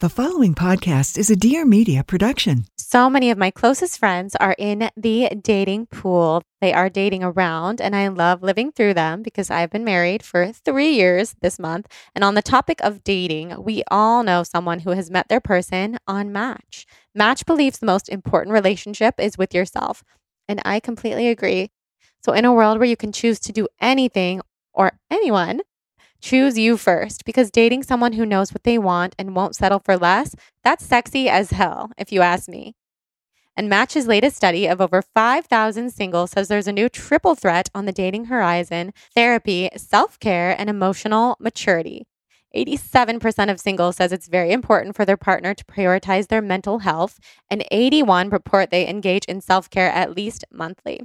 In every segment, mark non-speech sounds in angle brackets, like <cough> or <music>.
The following podcast is a Dear Media production. So many of my closest friends are in the dating pool. They are dating around, and I love living through them because I've been married for three years this month. And on the topic of dating, we all know someone who has met their person on Match. Match believes the most important relationship is with yourself. And I completely agree. So, in a world where you can choose to do anything or anyone, choose you first because dating someone who knows what they want and won't settle for less, that's sexy as hell, if you ask me. And Match's latest study of over 5,000 singles says there's a new triple threat on the dating horizon therapy, self care, and emotional maturity. 87% of singles says it's very important for their partner to prioritize their mental health, and 81 report they engage in self-care at least monthly.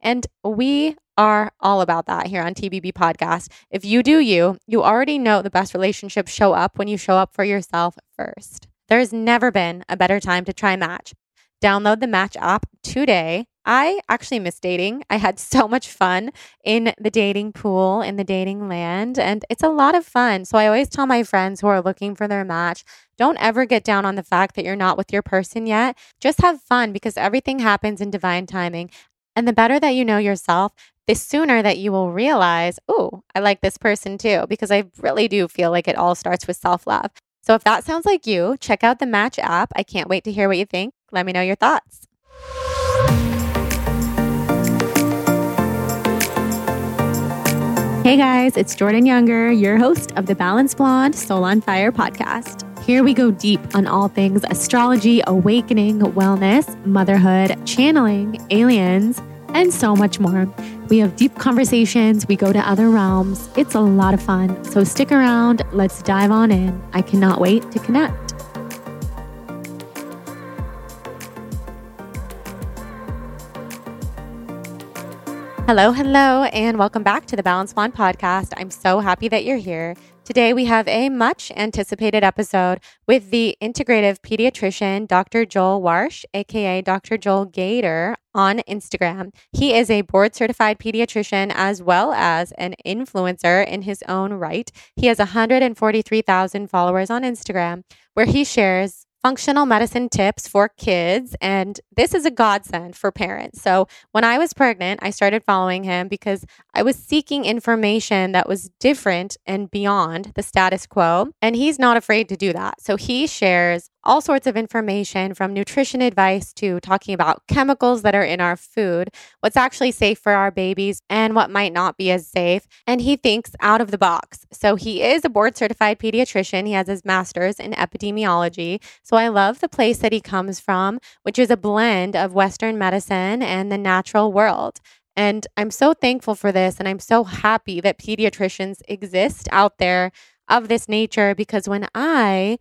And we are all about that here on TBB podcast. If you do you, you already know the best relationships show up when you show up for yourself first. There's never been a better time to try Match. Download the Match app today. I actually miss dating. I had so much fun in the dating pool, in the dating land, and it's a lot of fun. So I always tell my friends who are looking for their match don't ever get down on the fact that you're not with your person yet. Just have fun because everything happens in divine timing. And the better that you know yourself, the sooner that you will realize, oh, I like this person too, because I really do feel like it all starts with self love. So if that sounds like you, check out the Match app. I can't wait to hear what you think. Let me know your thoughts. Hey guys, it's Jordan Younger, your host of the Balanced Blonde Soul on Fire podcast. Here we go deep on all things astrology, awakening, wellness, motherhood, channeling, aliens, and so much more. We have deep conversations, we go to other realms. It's a lot of fun. So stick around, let's dive on in. I cannot wait to connect. Hello, hello, and welcome back to the Balanced Blonde podcast. I'm so happy that you're here. Today, we have a much anticipated episode with the integrative pediatrician, Dr. Joel Warsh, aka Dr. Joel Gator, on Instagram. He is a board certified pediatrician as well as an influencer in his own right. He has 143,000 followers on Instagram, where he shares functional medicine tips for kids. And this is a godsend for parents. So when I was pregnant, I started following him because I was seeking information that was different and beyond the status quo. And he's not afraid to do that. So he shares all sorts of information from nutrition advice to talking about chemicals that are in our food, what's actually safe for our babies, and what might not be as safe. And he thinks out of the box. So he is a board certified pediatrician. He has his master's in epidemiology. So I love the place that he comes from, which is a blend of Western medicine and the natural world. And I'm so thankful for this. And I'm so happy that pediatricians exist out there of this nature because when I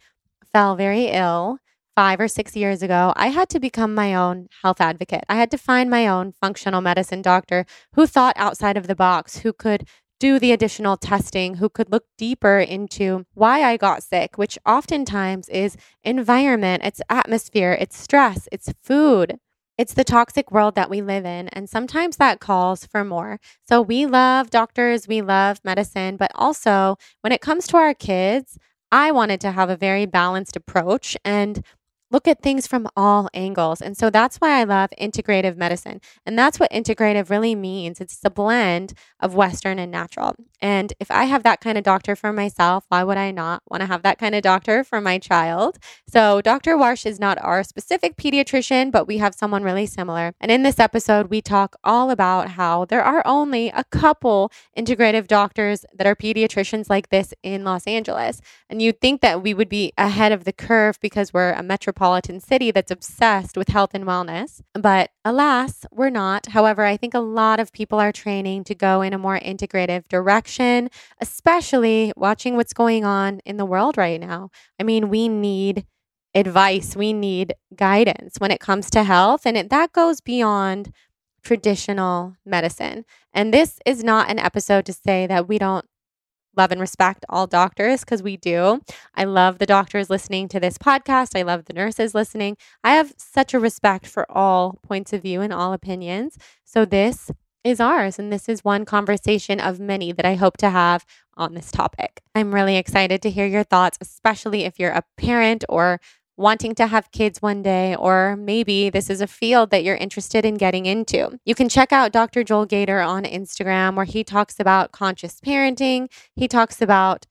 fell very ill five or six years ago, I had to become my own health advocate. I had to find my own functional medicine doctor who thought outside of the box, who could do the additional testing, who could look deeper into why I got sick, which oftentimes is environment, it's atmosphere, it's stress, it's food. It's the toxic world that we live in, and sometimes that calls for more. So, we love doctors, we love medicine, but also when it comes to our kids, I wanted to have a very balanced approach. And look at things from all angles. And so that's why I love integrative medicine. And that's what integrative really means. It's the blend of Western and natural. And if I have that kind of doctor for myself, why would I not want to have that kind of doctor for my child? So, Dr. Warsh is not our specific pediatrician, but we have someone really similar. And in this episode, we talk all about how there are only a couple integrative doctors that are pediatricians like this in Los Angeles. And you'd think that we would be ahead of the curve because we're a metropolitan city that's obsessed with health and wellness. But alas, we're not. However, I think a lot of people are training to go in a more integrative direction, especially watching what's going on in the world right now. I mean, we need advice, we need guidance when it comes to health. And it, that goes beyond traditional medicine. And this is not an episode to say that we don't love and respect all doctors because we do. I love the doctors listening to this podcast. I love the nurses listening. I have such a respect for all points of view and all opinions. So this is ours. And this is one conversation of many that I hope to have on this topic. I'm really excited to hear your thoughts, especially if you're a parent or wanting to have kids one day, or maybe this is a field that you're interested in getting into. You can check out Dr. Joel Gator on Instagram, where he talks about conscious parenting. He talks about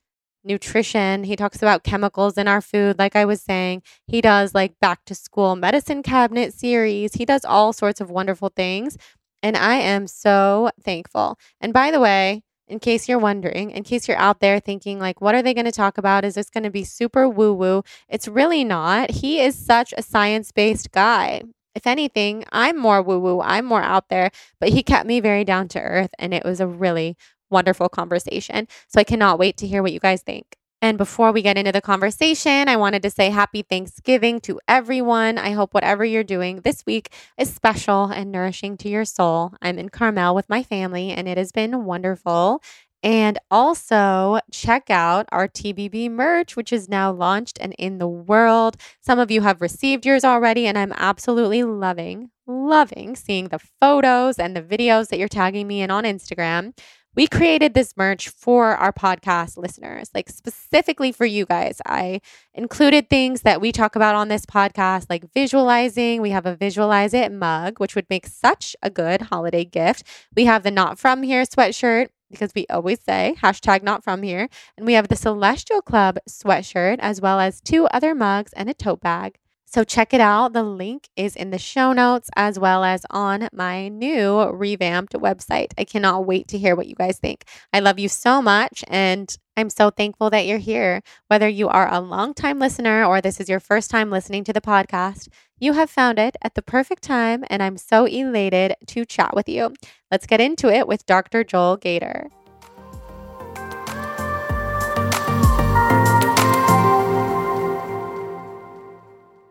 nutrition. He talks about chemicals in our food, like I was saying. He does like back to school medicine cabinet series. He does all sorts of wonderful things. And I am so thankful. And by the way, in case you're wondering, in case you're out there thinking, like, what are they going to talk about? Is this going to be super woo woo? It's really not. He is such a science based guy. If anything, I'm more woo woo, I'm more out there, but he kept me very down to earth. And it was a really wonderful conversation. So I cannot wait to hear what you guys think. And before we get into the conversation, I wanted to say happy Thanksgiving to everyone. I hope whatever you're doing this week is special and nourishing to your soul. I'm in Carmel with my family, and it has been wonderful. And also check out our TBB merch, which is now launched and in the world. Some of you have received yours already, and I'm absolutely loving, loving seeing the photos and the videos that you're tagging me in on Instagram we created this merch for our podcast listeners, like specifically for you guys. I included things that we talk about on this podcast, like visualizing. We have a visualize it mug, which would make such a good holiday gift. We have the not from here sweatshirt because we always say hashtag not from here. And we have the Celestial Club sweatshirt, as well as two other mugs and a tote bag. So check it out. The link is in the show notes as well as on my new revamped website. I cannot wait to hear what you guys think. I love you so much and I'm so thankful that you're here. Whether you are a long-time listener or this is your first time listening to the podcast, you have found it at the perfect time and I'm so elated to chat with you. Let's get into it with Dr. Joel Gator.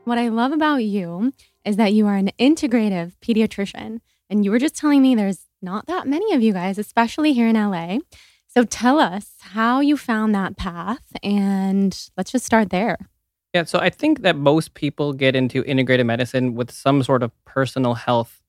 What I love about you is that you are an integrative pediatrician. And you were just telling me there's not that many of you guys, especially here in LA. So tell us how you found that path and let's just start there. Yeah, so I think that most people get into integrative medicine with some sort of personal health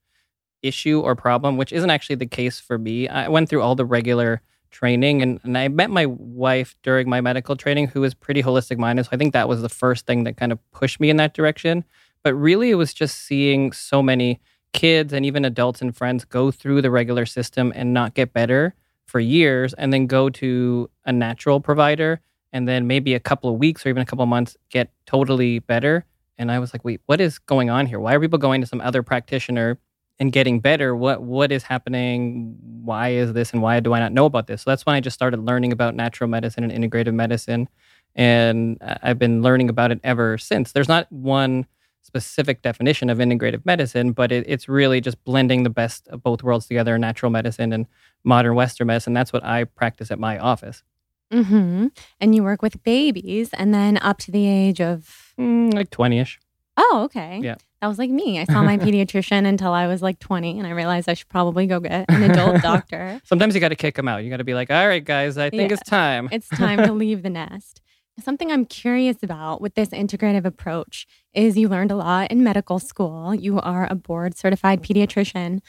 issue or problem, which isn't actually the case for me. I went through all the regular training. And, and I met my wife during my medical training, who was pretty holistic minded. So I think that was the first thing that kind of pushed me in that direction. But really, it was just seeing so many kids and even adults and friends go through the regular system and not get better for years and then go to a natural provider and then maybe a couple of weeks or even a couple of months get totally better. And I was like, wait, what is going on here? Why are people going to some other practitioner and getting better what what is happening why is this and why do i not know about this? So that's when i just started learning about natural medicine and integrative medicine and i've been learning about it ever since. There's not one specific definition of integrative medicine but it, it's really just blending the best of both worlds together natural medicine and modern western medicine. That's what i practice at my office. Mm-hmm. and you work with babies and then up to the age of mm, like 20ish oh okay yeah that was like me. I saw my <laughs> pediatrician until I was like 20, and I realized I should probably go get an adult <laughs> doctor. Sometimes you got to kick them out. You got to be like, all right, guys, I think yeah, it's time. it's time to <laughs> leave the nest. Something I'm curious about with this integrative approach is you learned a lot in medical school. You are a board certified pediatrician.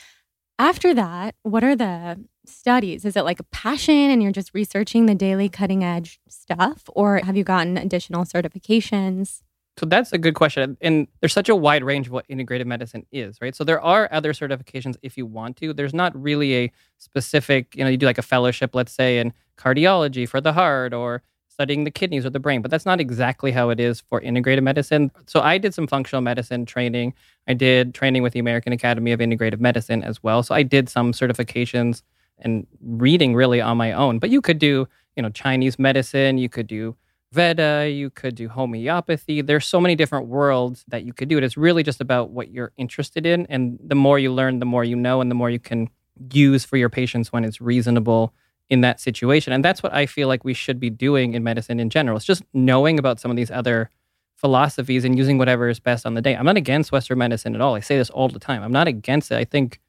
After that, what are the studies? Is it like a passion and you're just researching the daily cutting edge stuff, or have you gotten additional certifications? So that's a good question. And there's such a wide range of what integrative medicine is, right? So there are other certifications if you want to. There's not really a specific, you know, you do like a fellowship, let's say, in cardiology for the heart or studying the kidneys or the brain, but that's not exactly how it is for integrative medicine. So I did some functional medicine training. I did training with the American Academy of Integrative Medicine as well. So I did some certifications and reading really on my own. But you could do, you know, Chinese medicine, you could do Veda, you could do homeopathy. There's so many different worlds that you could do it. It's really just about what you're interested in. And the more you learn, the more you know, and the more you can use for your patients when it's reasonable in that situation. And that's what I feel like we should be doing in medicine in general. It's just knowing about some of these other philosophies and using whatever is best on the day. I'm not against Western medicine at all. I say this all the time. I'm not against it. I think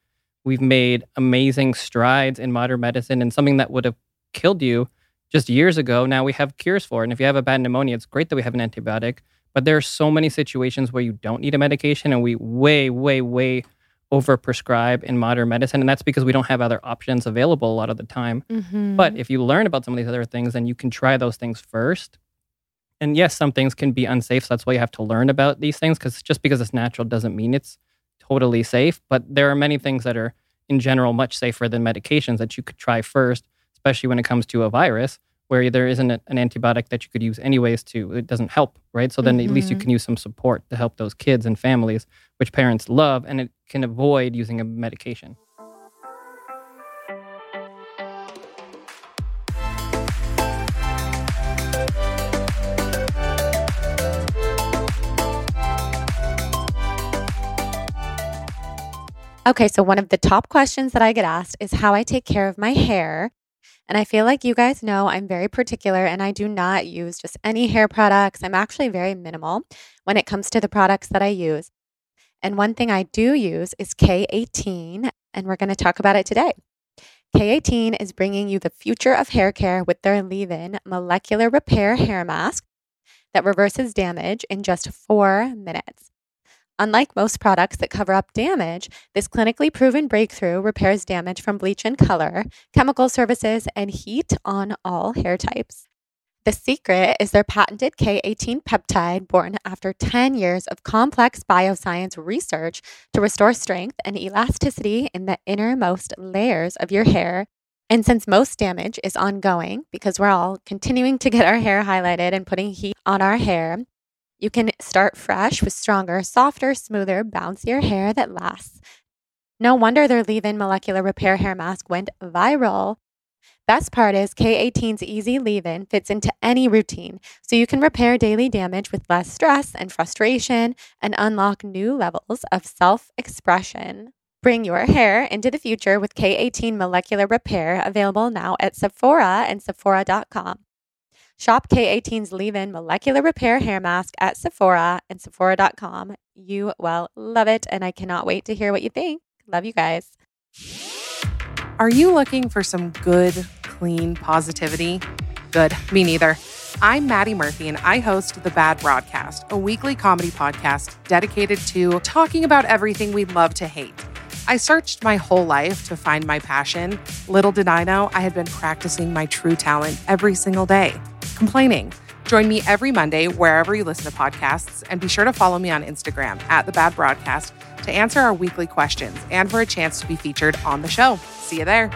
we've made amazing strides in modern medicine and something that would have killed you just years ago, now we have cures for. it. And if you have a bad pneumonia, it's great that we have an antibiotic. But there are so many situations where you don't need a medication, and we way, way, way overprescribe in modern medicine. And that's because we don't have other options available a lot of the time. Mm-hmm. But if you learn about some of these other things, then you can try those things first. And yes, some things can be unsafe. So that's why you have to learn about these things because just because it's natural doesn't mean it's totally safe. But there are many things that are, in general, much safer than medications that you could try first especially when it comes to a virus where there isn't an antibiotic that you could use anyways to it doesn't help right so then mm-hmm. at least you mm-hmm. can use some support to help those kids and families which parents love and it can avoid using a medication Okay, so one of the top questions that I get asked is how I take care of my hair. And I feel like you guys know I'm very particular and I do not use just any hair products. I'm actually very minimal when it comes to the products that I use. And one thing I do use is K18, and we're going to talk about it today. K18 is bringing you the future of hair care with their leave in molecular repair hair mask that reverses damage in just four minutes. Unlike most products that cover up damage, this clinically proven breakthrough repairs damage from bleach and color, chemical services, and heat on all hair types. The secret is their patented K18 peptide, born after 10 years of complex bioscience research to restore strength and elasticity in the innermost layers of your hair. And since most damage is ongoing, because we're all continuing to get our hair highlighted and putting heat on our hair, you can start fresh with stronger, softer, smoother, bouncier hair that lasts. No wonder their leave in molecular repair hair mask went viral. Best part is K18's easy leave in fits into any routine, so you can repair daily damage with less stress and frustration and unlock new levels of self expression. Bring your hair into the future with K18 Molecular Repair, available now at Sephora and Sephora.com. Shop K18's leave in molecular repair hair mask at Sephora and Sephora.com. You will love it, and I cannot wait to hear what you think. Love you guys. Are you looking for some good, clean positivity? Good, me neither. I'm Maddie Murphy, and I host The Bad Broadcast, a weekly comedy podcast dedicated to talking about everything we love to hate. I searched my whole life to find my passion. Little did I know I had been practicing my true talent every single day complaining. Join me every Monday wherever you listen to podcasts, and be sure to follow me on Instagram at The Bad Broadcast to answer our weekly questions and for a chance to be featured on the show. See you there.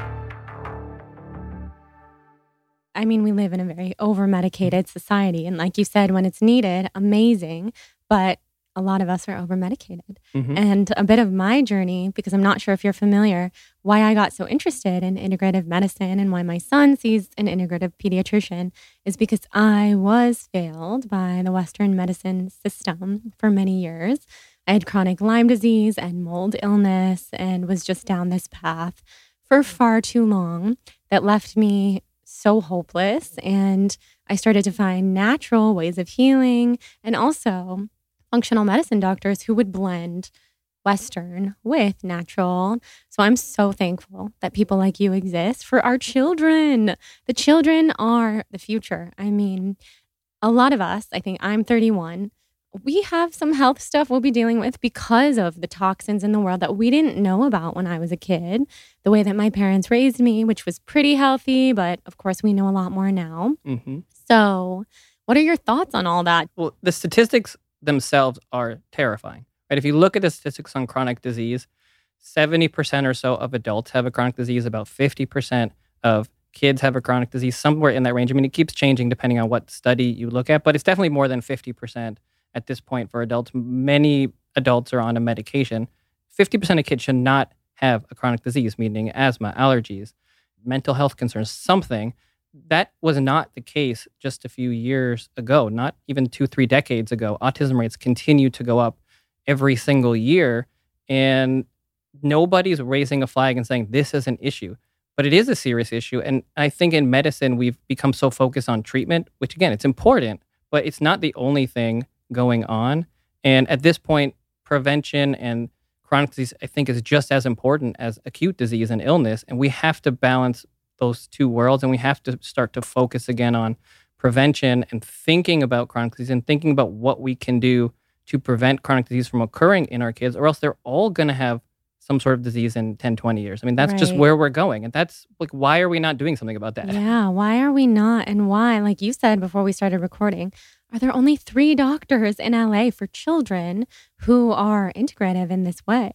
I mean, we live in a very over medicated society. And like you said, when it's needed, amazing. But a lot of us are over medicated. Mm-hmm. And a bit of my journey, because I'm not sure if you're familiar, why I got so interested in integrative medicine and why my son sees an integrative pediatrician is because I was failed by the Western medicine system for many years. I had chronic Lyme disease and mold illness and was just down this path for far too long that left me so hopeless. And I started to find natural ways of healing and also functional medicine doctors who would blend Western with natural. So I'm so thankful that people like you exist for our children. The children are the future. I mean, a lot of us, I think I'm 31, we have some health stuff we'll be dealing with because of the toxins in the world that we didn't know about when I was a kid. The way that my parents raised me, which was pretty healthy, but of course, we know a lot more now. Mm-hmm. So, what are your thoughts on all that? Well, the statistics themselves are terrifying. Right? If you look at the statistics on chronic disease, 70% or so of adults have a chronic disease, about 50% of kids have a chronic disease, somewhere in that range. I mean, it keeps changing depending on what study you look at, but it's definitely more than 50% at this point for adults. Many adults are on a medication. 50% of kids should not have a chronic disease, meaning asthma, allergies, mental health concerns, something. That was not the case just a few years ago, not even two, three decades ago. Autism rates continue to go up every single year. And nobody's raising a flag and saying this is an issue but it is a serious issue and i think in medicine we've become so focused on treatment which again it's important but it's not the only thing going on and at this point prevention and chronic disease i think is just as important as acute disease and illness and we have to balance those two worlds and we have to start to focus again on prevention and thinking about chronic disease and thinking about what we can do to prevent chronic disease from occurring in our kids or else they're all going to have some sort of disease in 10, 20 years. I mean, that's just where we're going. And that's like, why are we not doing something about that? Yeah, why are we not? And why, like you said before we started recording, are there only three doctors in LA for children who are integrative in this way?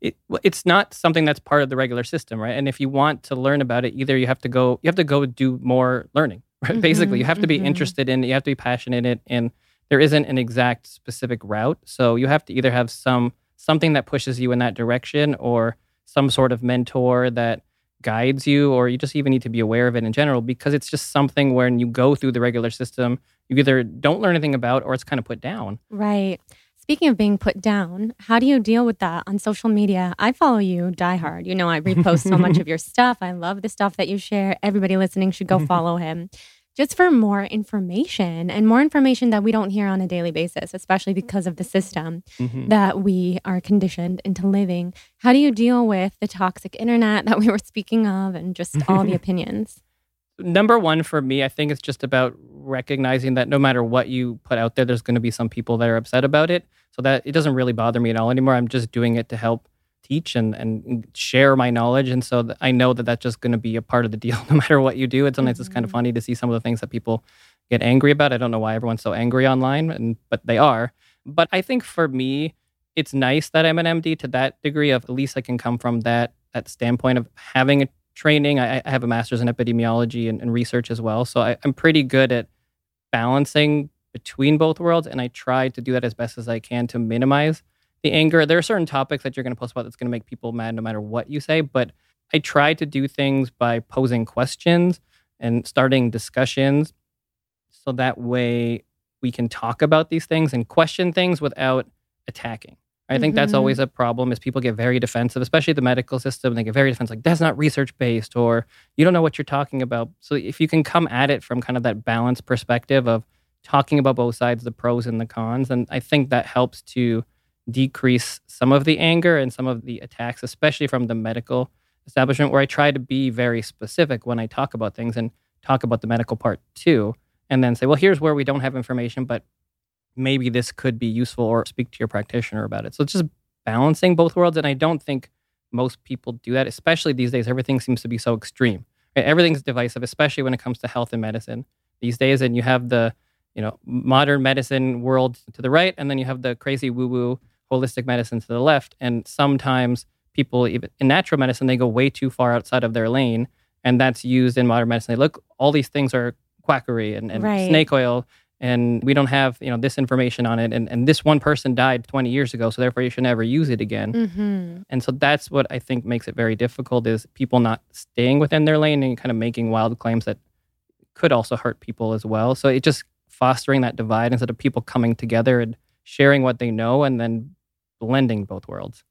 It, well, it's not something that's part of the regular system, right? And if you want to learn about it, either you have to go, you have to go do more learning, <laughs> right? Basically, you have to be mhm. interested in it, you have to be passionate in it. And there isn't an exact specific route. So you have to either have some something that pushes you in that direction or some sort of mentor that guides you or you just even need to be aware of it in general because it's just something when you go through the regular system you either don't learn anything about or it's kind of put down Right. Speaking of being put down, how do you deal with that on social media? I follow you diehard. You know, I repost so much of <laughs> your stuff. I love the stuff that you share. Everybody listening should go <laughs> follow him just for more information and more information that we don't hear on a daily basis, especially because of the system mm-hmm. that we are conditioned into living. How do you deal with the toxic internet that we were speaking of and just all the <laughs> opinions? Number one for me i think it's just about recognizing that no matter what you put out there there's going to be some people that are upset about it. So that it doesn't really bother me at all anymore. I'm just doing it to help teach and, and share my knowledge. And so th- i know that that's just going to be a part of the deal <laughs> no matter what you do. It's sometimes it's kind of mm-hmm. funny to see some of the things that people get angry about. I don't know why everyone's so angry online and but they are. But i think for me it's nice that i'm an md to that degree of at least i can come from that that standpoint of having a training. I, I have a master's in epidemiology and, and research as well. So I, I'm pretty good at balancing between both worlds. And I try to do that as best as I can to minimize the anger. There are certain topics that you're going to post about that's going to make people mad no matter what you say. But I try to do things by posing questions and starting discussions so that way we can talk about these things and question things without attacking. I think that's Mhm. always a problem is people get very defensive, especially the medical system. They get very defensive, like that's not research based or you don't know what you're talking about. So if you can come at it from kind of that balanced perspective of talking about both sides, the pros and the cons, then I think that helps to decrease some of the anger and some of the attacks, especially from the medical establishment, where I try to be very specific when I talk about things and talk about the medical part too, and then say, well, here's where we don't have information, but maybe this could be useful or speak to your practitioner about it. So it's just balancing both worlds. And I don't think most people do that, especially these days. Everything seems to be so extreme. Right? Everything's divisive, especially when it comes to health and medicine these days. And you have the, you know, modern medicine world to the right, and then you have the crazy woo-woo holistic medicine to the left. And sometimes people, even in natural medicine, they go way too far outside of their lane. And that's used in modern medicine. They look, all these things are quackery and, and Right. snake oil and we don't have you know this information on it and, and this one person died 20 years ago so therefore you should never use it again Mm-hmm. and so that's what i think makes it very difficult is people not staying within their lane and kind of making wild claims that could also hurt people as well so it just fostering that divide instead of people coming together and sharing what they know and then blending both worlds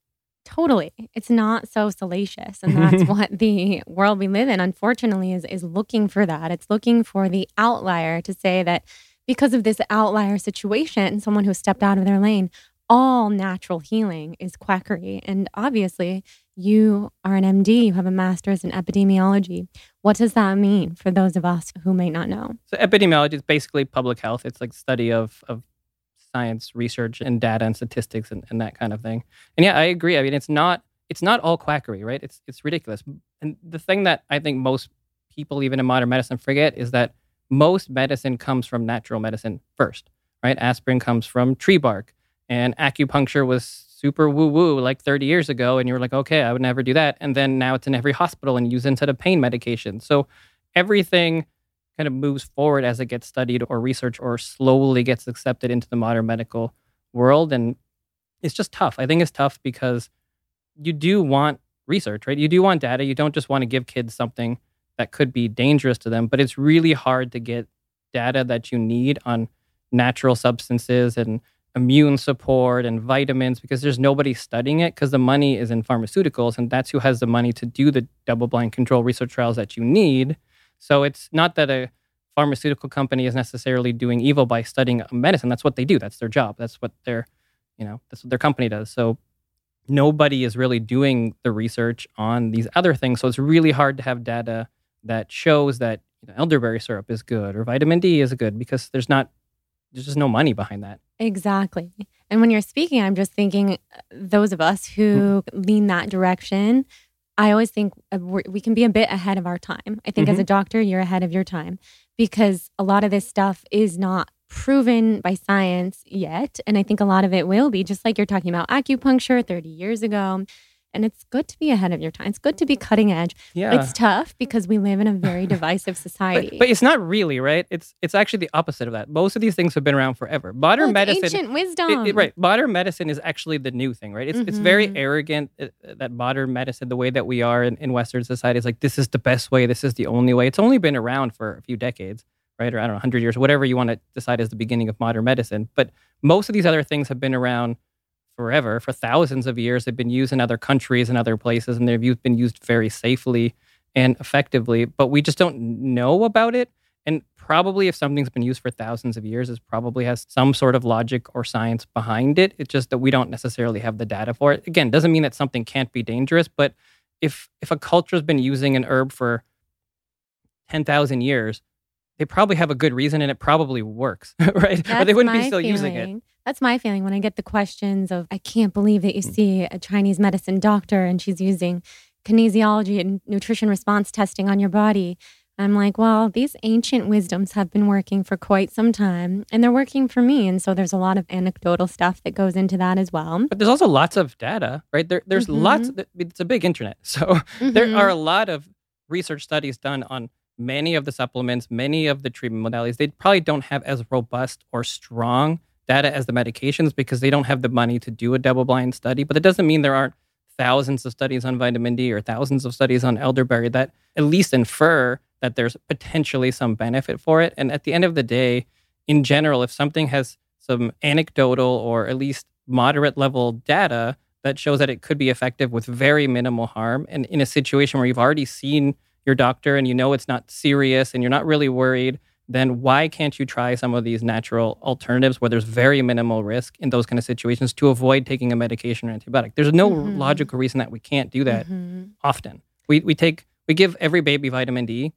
Totally. It's not so salacious. And that's <laughs> what the world we live in, unfortunately, is, is looking for that. It's looking for the outlier to say that because of this outlier situation, someone who stepped out of their lane, all natural healing is quackery. And obviously, you are an MD, you have a master's in epidemiology. What does that mean for those of us who may not know? So epidemiology is basically public health. It's like study of of science, research, and data and statistics and, and that kind of thing. And yeah, I agree. I mean, it's not it's not all quackery, right? It's it's ridiculous. And the thing that I think most people, even in modern medicine, forget is that most medicine comes from natural medicine first. right? Aspirin comes from tree bark, and acupuncture was super woo woo like 30 years ago. And you were like, okay, I would never do that. And then now it's in every hospital and used instead of pain medication. So everything kind of moves forward as it gets studied or researched or slowly gets accepted into the modern medical world. And it's just tough. I think it's tough because you do want research, right? You do want data. You don't just want to give kids something that could be dangerous to them, but it's really hard to get data that you need on natural substances and immune support and vitamins because there's nobody studying it because the money is in pharmaceuticals and that's who has the money to do the double blind control research trials that you need. So it's not that a pharmaceutical company is necessarily doing evil by studying medicine. That's what they do. That's their job. That's what their, you know, that's what their company does. So nobody is really doing the research on these other things. So it's really hard to have data that shows that you know, elderberry syrup is good or vitamin D is good because there's not there's just no money behind that. Exactly. And when you're speaking, I'm just thinking uh, those of us who mm-hmm. lean that direction I always think uh, we can be a bit ahead of our time. I think mm-hmm. as a doctor, you're ahead of your time because a lot of this stuff is not proven by science yet. And I think a lot of it will be, just like you're talking about acupuncture 30 years ago. And it's good to be ahead of your time. It's good to be cutting edge. Yeah. It's tough because we live in a very divisive society. but, but, it's not really, right? It's it's actually the opposite of that. Most of these things have been around forever. Modern well, medicine ancient wisdom. It, it, right. Modern medicine is actually the new thing, right? It's mm-hmm. it's very mm-hmm. arrogant uh, that modern medicine, the way that we are in, in Western society, is like this is the best way, this is the only way. It's only been around for a few decades, right? Or I don't know, 100 years, whatever you want to decide is the beginning of modern medicine. But most of these other things have been around forever, for thousands of years. They've been used in other countries and other places, and they've been used very safely and effectively. But we just don't know about it. And probably if something's been used for thousands of years, it probably has some sort of logic or science behind it. It's just that we don't necessarily have the data for it. Again, doesn't mean that something can't be dangerous, but if if a culture has been using an herb for 10,000 years, they probably have a good reason and it probably works, <laughs> right? That's or they wouldn't be still feeling. using it. That's my feeling when I get the questions of, I can't believe that you mm. see a Chinese medicine doctor and she's using kinesiology and nutrition response testing on your body. I'm like, well, these ancient wisdoms have been working for quite some time and they're working for me. And so there's a lot of anecdotal stuff that goes into that as well. But there's also lots of data, right? There, there's mm-hmm. lots, it's a big internet. <laughs> So mm-hmm. there are a lot of research studies done on many of the supplements, many of the treatment modalities. They probably don't have as robust or strong data as the medications because they don't have the money to do a double blind study. But it doesn't mean there aren't thousands of studies on vitamin D or thousands of studies on elderberry that at least infer that there's potentially some benefit for it. And at the end of the day, in general, if something has some anecdotal or at least moderate level data that shows that it could be effective with very minimal harm, and in a situation where you've already seen your doctor and you know it's not serious and you're not really worried then why can't you try some of these natural alternatives where there's very minimal risk in those kind of situations to avoid taking a medication or antibiotic? There's no mm-hmm. logical reason that we can't do that mm-hmm. often. We, we take we give every baby vitamin D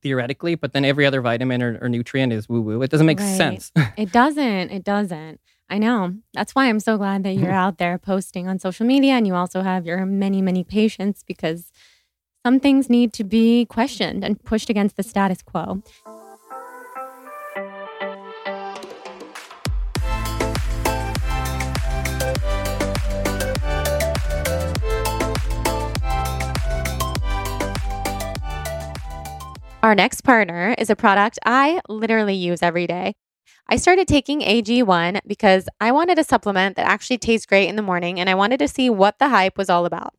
theoretically, but then every other vitamin or, or nutrient is woo woo. It doesn't make right. sense. <laughs> it doesn't. It doesn't. I know. That's why I'm so glad that you're mm-hmm. out there posting on social media and you also have your many, many patients because some things need to be questioned and pushed against the status quo. Our next partner is a product I literally use every day. I started taking AG1 because I wanted a supplement that actually tastes great in the morning and I wanted to see what the hype was all about.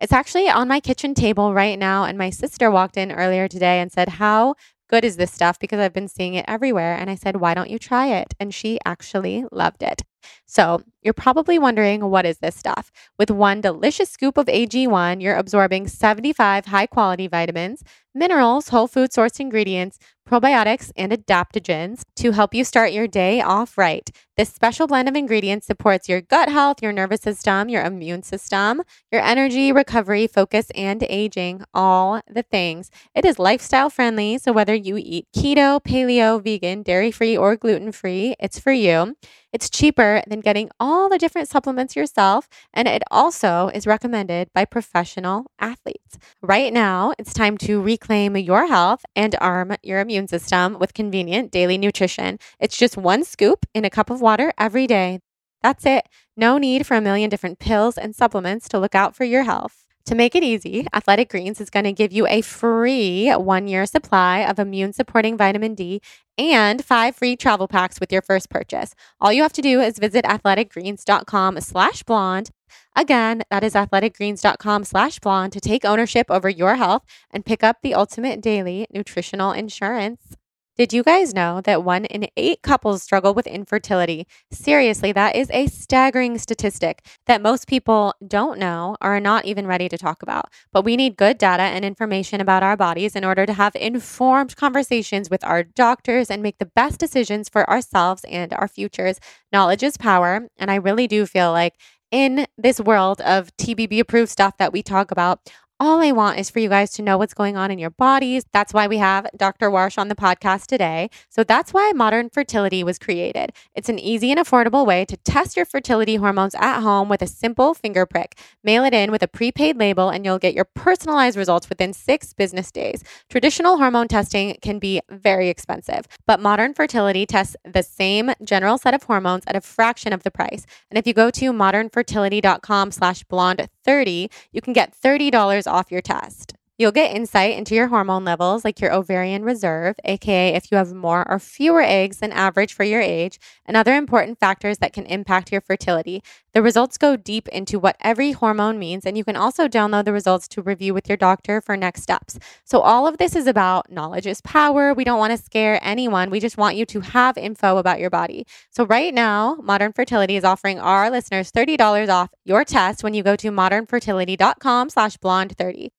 It's actually on my kitchen table right now, and my sister walked in earlier today and said, How good is this stuff? Because I've been seeing it everywhere. And I said, Why don't you try it? And she actually loved it. So, you're probably wondering what is this stuff? With one delicious scoop of AG1, you're absorbing 75 high quality vitamins, minerals, whole food sourced ingredients, probiotics, and adaptogens to help you start your day off right. This special blend of ingredients supports your gut health, your nervous system, your immune system, your energy, recovery, focus, and aging, all the things. It is lifestyle friendly, so whether you eat keto, paleo, vegan, dairy free, or gluten free, it's for you. It's cheaper than getting all the different supplements yourself. And it also is recommended by professional athletes. Right now, it's time to reclaim your health and arm your immune system with convenient daily nutrition. It's just one scoop in a cup of water every day. That's it. No need for a million different pills and supplements to look out for your health. To make it easy, Athletic Greens is going to give you a free one year supply of immune supporting vitamin D and five free travel packs with your first purchase. All you have to do is visit athleticgreens.com slash blonde. Again, that is athleticgreens.com slash blonde to take ownership over your health and pick up the ultimate daily nutritional insurance. Did you guys know that one in eight couples struggle with infertility? Seriously, that is a staggering statistic that most people don't know or are not even ready to talk about. But we need good data and information about our bodies in order to have informed conversations with our doctors and make the best decisions for ourselves and our futures. Knowledge is power. And I really do feel like in this world of TBB approved stuff that we talk about, all I want is for you guys to know what's going on in your bodies. That's why we have Dr. Warsh on the podcast today. So that's why Modern Fertility was created. It's an easy and affordable way to test your fertility hormones at home with a simple finger prick. Mail it in with a prepaid label and you'll get your personalized results within six business days. Traditional hormone testing can be very expensive, but Modern Fertility tests the same general set of hormones at a fraction of the price. And if you go to modernfertility.com slash blonde 30, you can get $30 off your test. You'll get insight into your hormone levels, like your ovarian reserve, aka if you have more or fewer eggs than average for your age, and other important factors that can impact your fertility. The results go deep into what every hormone means, and you can also download the results to review with your doctor for next steps. So, all of this is about knowledge is power. We don't want to scare anyone. We just want you to have info about your body. So, right now, Modern Fertility is offering our listeners $30 off your test when you go to modernfertility.com slash blonde 30.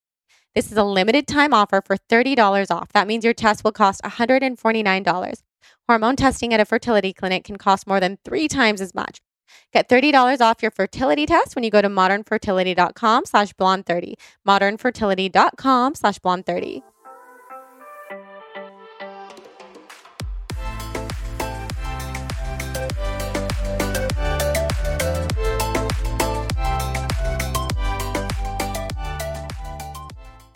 This is a limited time offer for $30 off. That means your test will cost $149. Hormone testing at a fertility clinic can cost more than three times as much. Get $30 off your fertility test when you go to modernfertility.com slash blonde30. Modernfertility.com slash blonde30.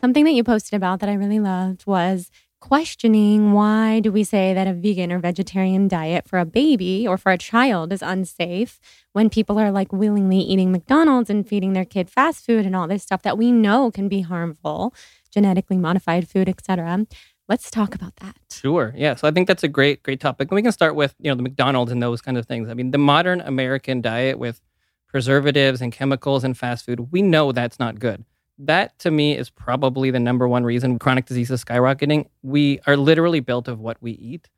Something that you posted about that I really loved was questioning why do we say that a vegan or vegetarian diet for a baby or for a child is unsafe when people are like willingly eating McDonald's and feeding their kid fast food and all this stuff that we know can be harmful, genetically modified food, etc. Let's talk about that. Sure. Yeah. So I think that's a great, great topic. And we can start with, you know, the McDonald's and those kind of things. I mean, the modern American diet with preservatives and chemicals and fast food, we know that's not good that to me is probably the number one reason chronic disease is skyrocketing. We are literally built of what we eat.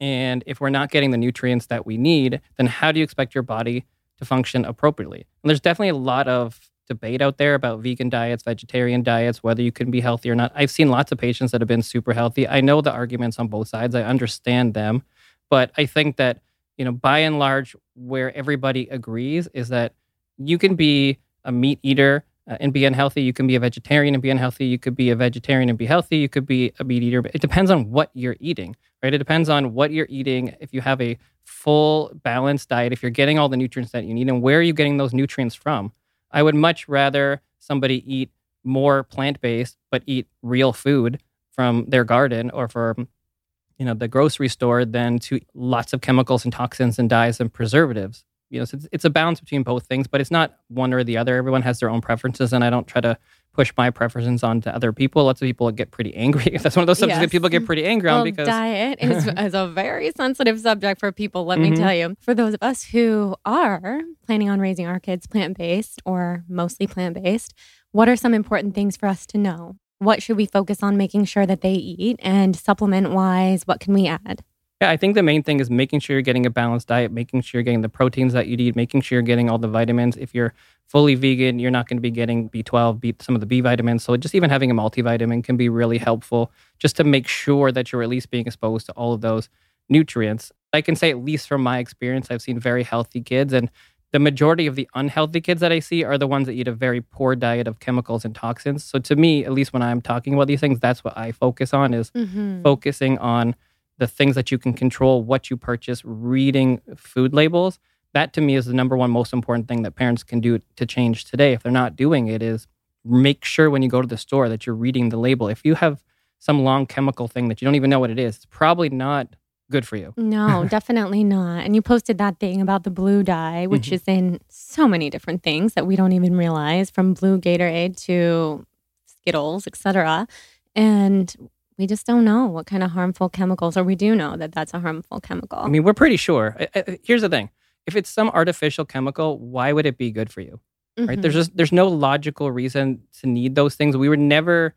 And if we're not getting the nutrients that we need, then how do you expect your body to function appropriately? And there's definitely a lot of debate out there about vegan diets, vegetarian diets, whether you can be healthy or not. I've seen lots of patients that have been super healthy. I know the arguments on both sides, I understand them. But I think that, you know, by and large, where everybody agrees is that you can be a meat eater uh, and be unhealthy. You can be a vegetarian and be unhealthy. You could be a vegetarian and be healthy. You could be a meat eater. It depends on what you're eating, right? It depends on what you're eating. If you have a full balanced diet, if you're getting all the nutrients that you need, and where are you getting those nutrients from? I would much rather somebody eat more plant based, but eat real food from their garden or from you know the grocery store than to lots of chemicals and toxins and dyes and preservatives you know, so it's, it's a balance between both things, but it's not one or the other. Everyone has their own preferences, and I don't try to push my preferences onto other people. Lots of people get pretty angry. <laughs> That's one of those subjects yes. that people get pretty angry well, on because diet is, <laughs> is, a very sensitive subject for people. Let mm-hmm. me tell you. For those of us who are planning on raising our kids plant based or mostly plant based, what are some important things for us to know? What should we focus on making sure that they eat? And supplement wise, what can we add? Yeah, I think the main thing is making sure you're getting a balanced diet, making sure you're getting the proteins that you need, making sure you're getting all the vitamins. If you're fully vegan, you're not going to be getting B12, B, some of the B vitamins. So just even having a multivitamin can be really helpful just to make sure that you're at least being exposed to all of those nutrients. I can say, at least from my experience, I've seen very healthy kids. And the majority of the unhealthy kids that I see are the ones that eat a very poor diet of chemicals and toxins. So to me, at least when I'm talking about these things, that's what I focus on is mm-hmm. focusing on the things that you can control, what you purchase, reading food labels. that to me is the number one most important thing that parents can do to change today. If they're not doing it, is make sure when you go to the store that you're reading the label. If you have some long chemical thing that you don't even know what it is, it's probably not good for you. No, <laughs> definitely not. And you posted that thing about the blue dye, which Mhm. is in so many different things that we don't even realize, from blue Gatorade to Skittles, etc. And we just don't know what kind of harmful chemicals, or we do know that that's a harmful chemical. I mean, we're pretty sure. I- I- Here's the thing: if it's some artificial chemical, why would it be good for you? Right? Mhm. There's just there's no logical reason to need those things. We were never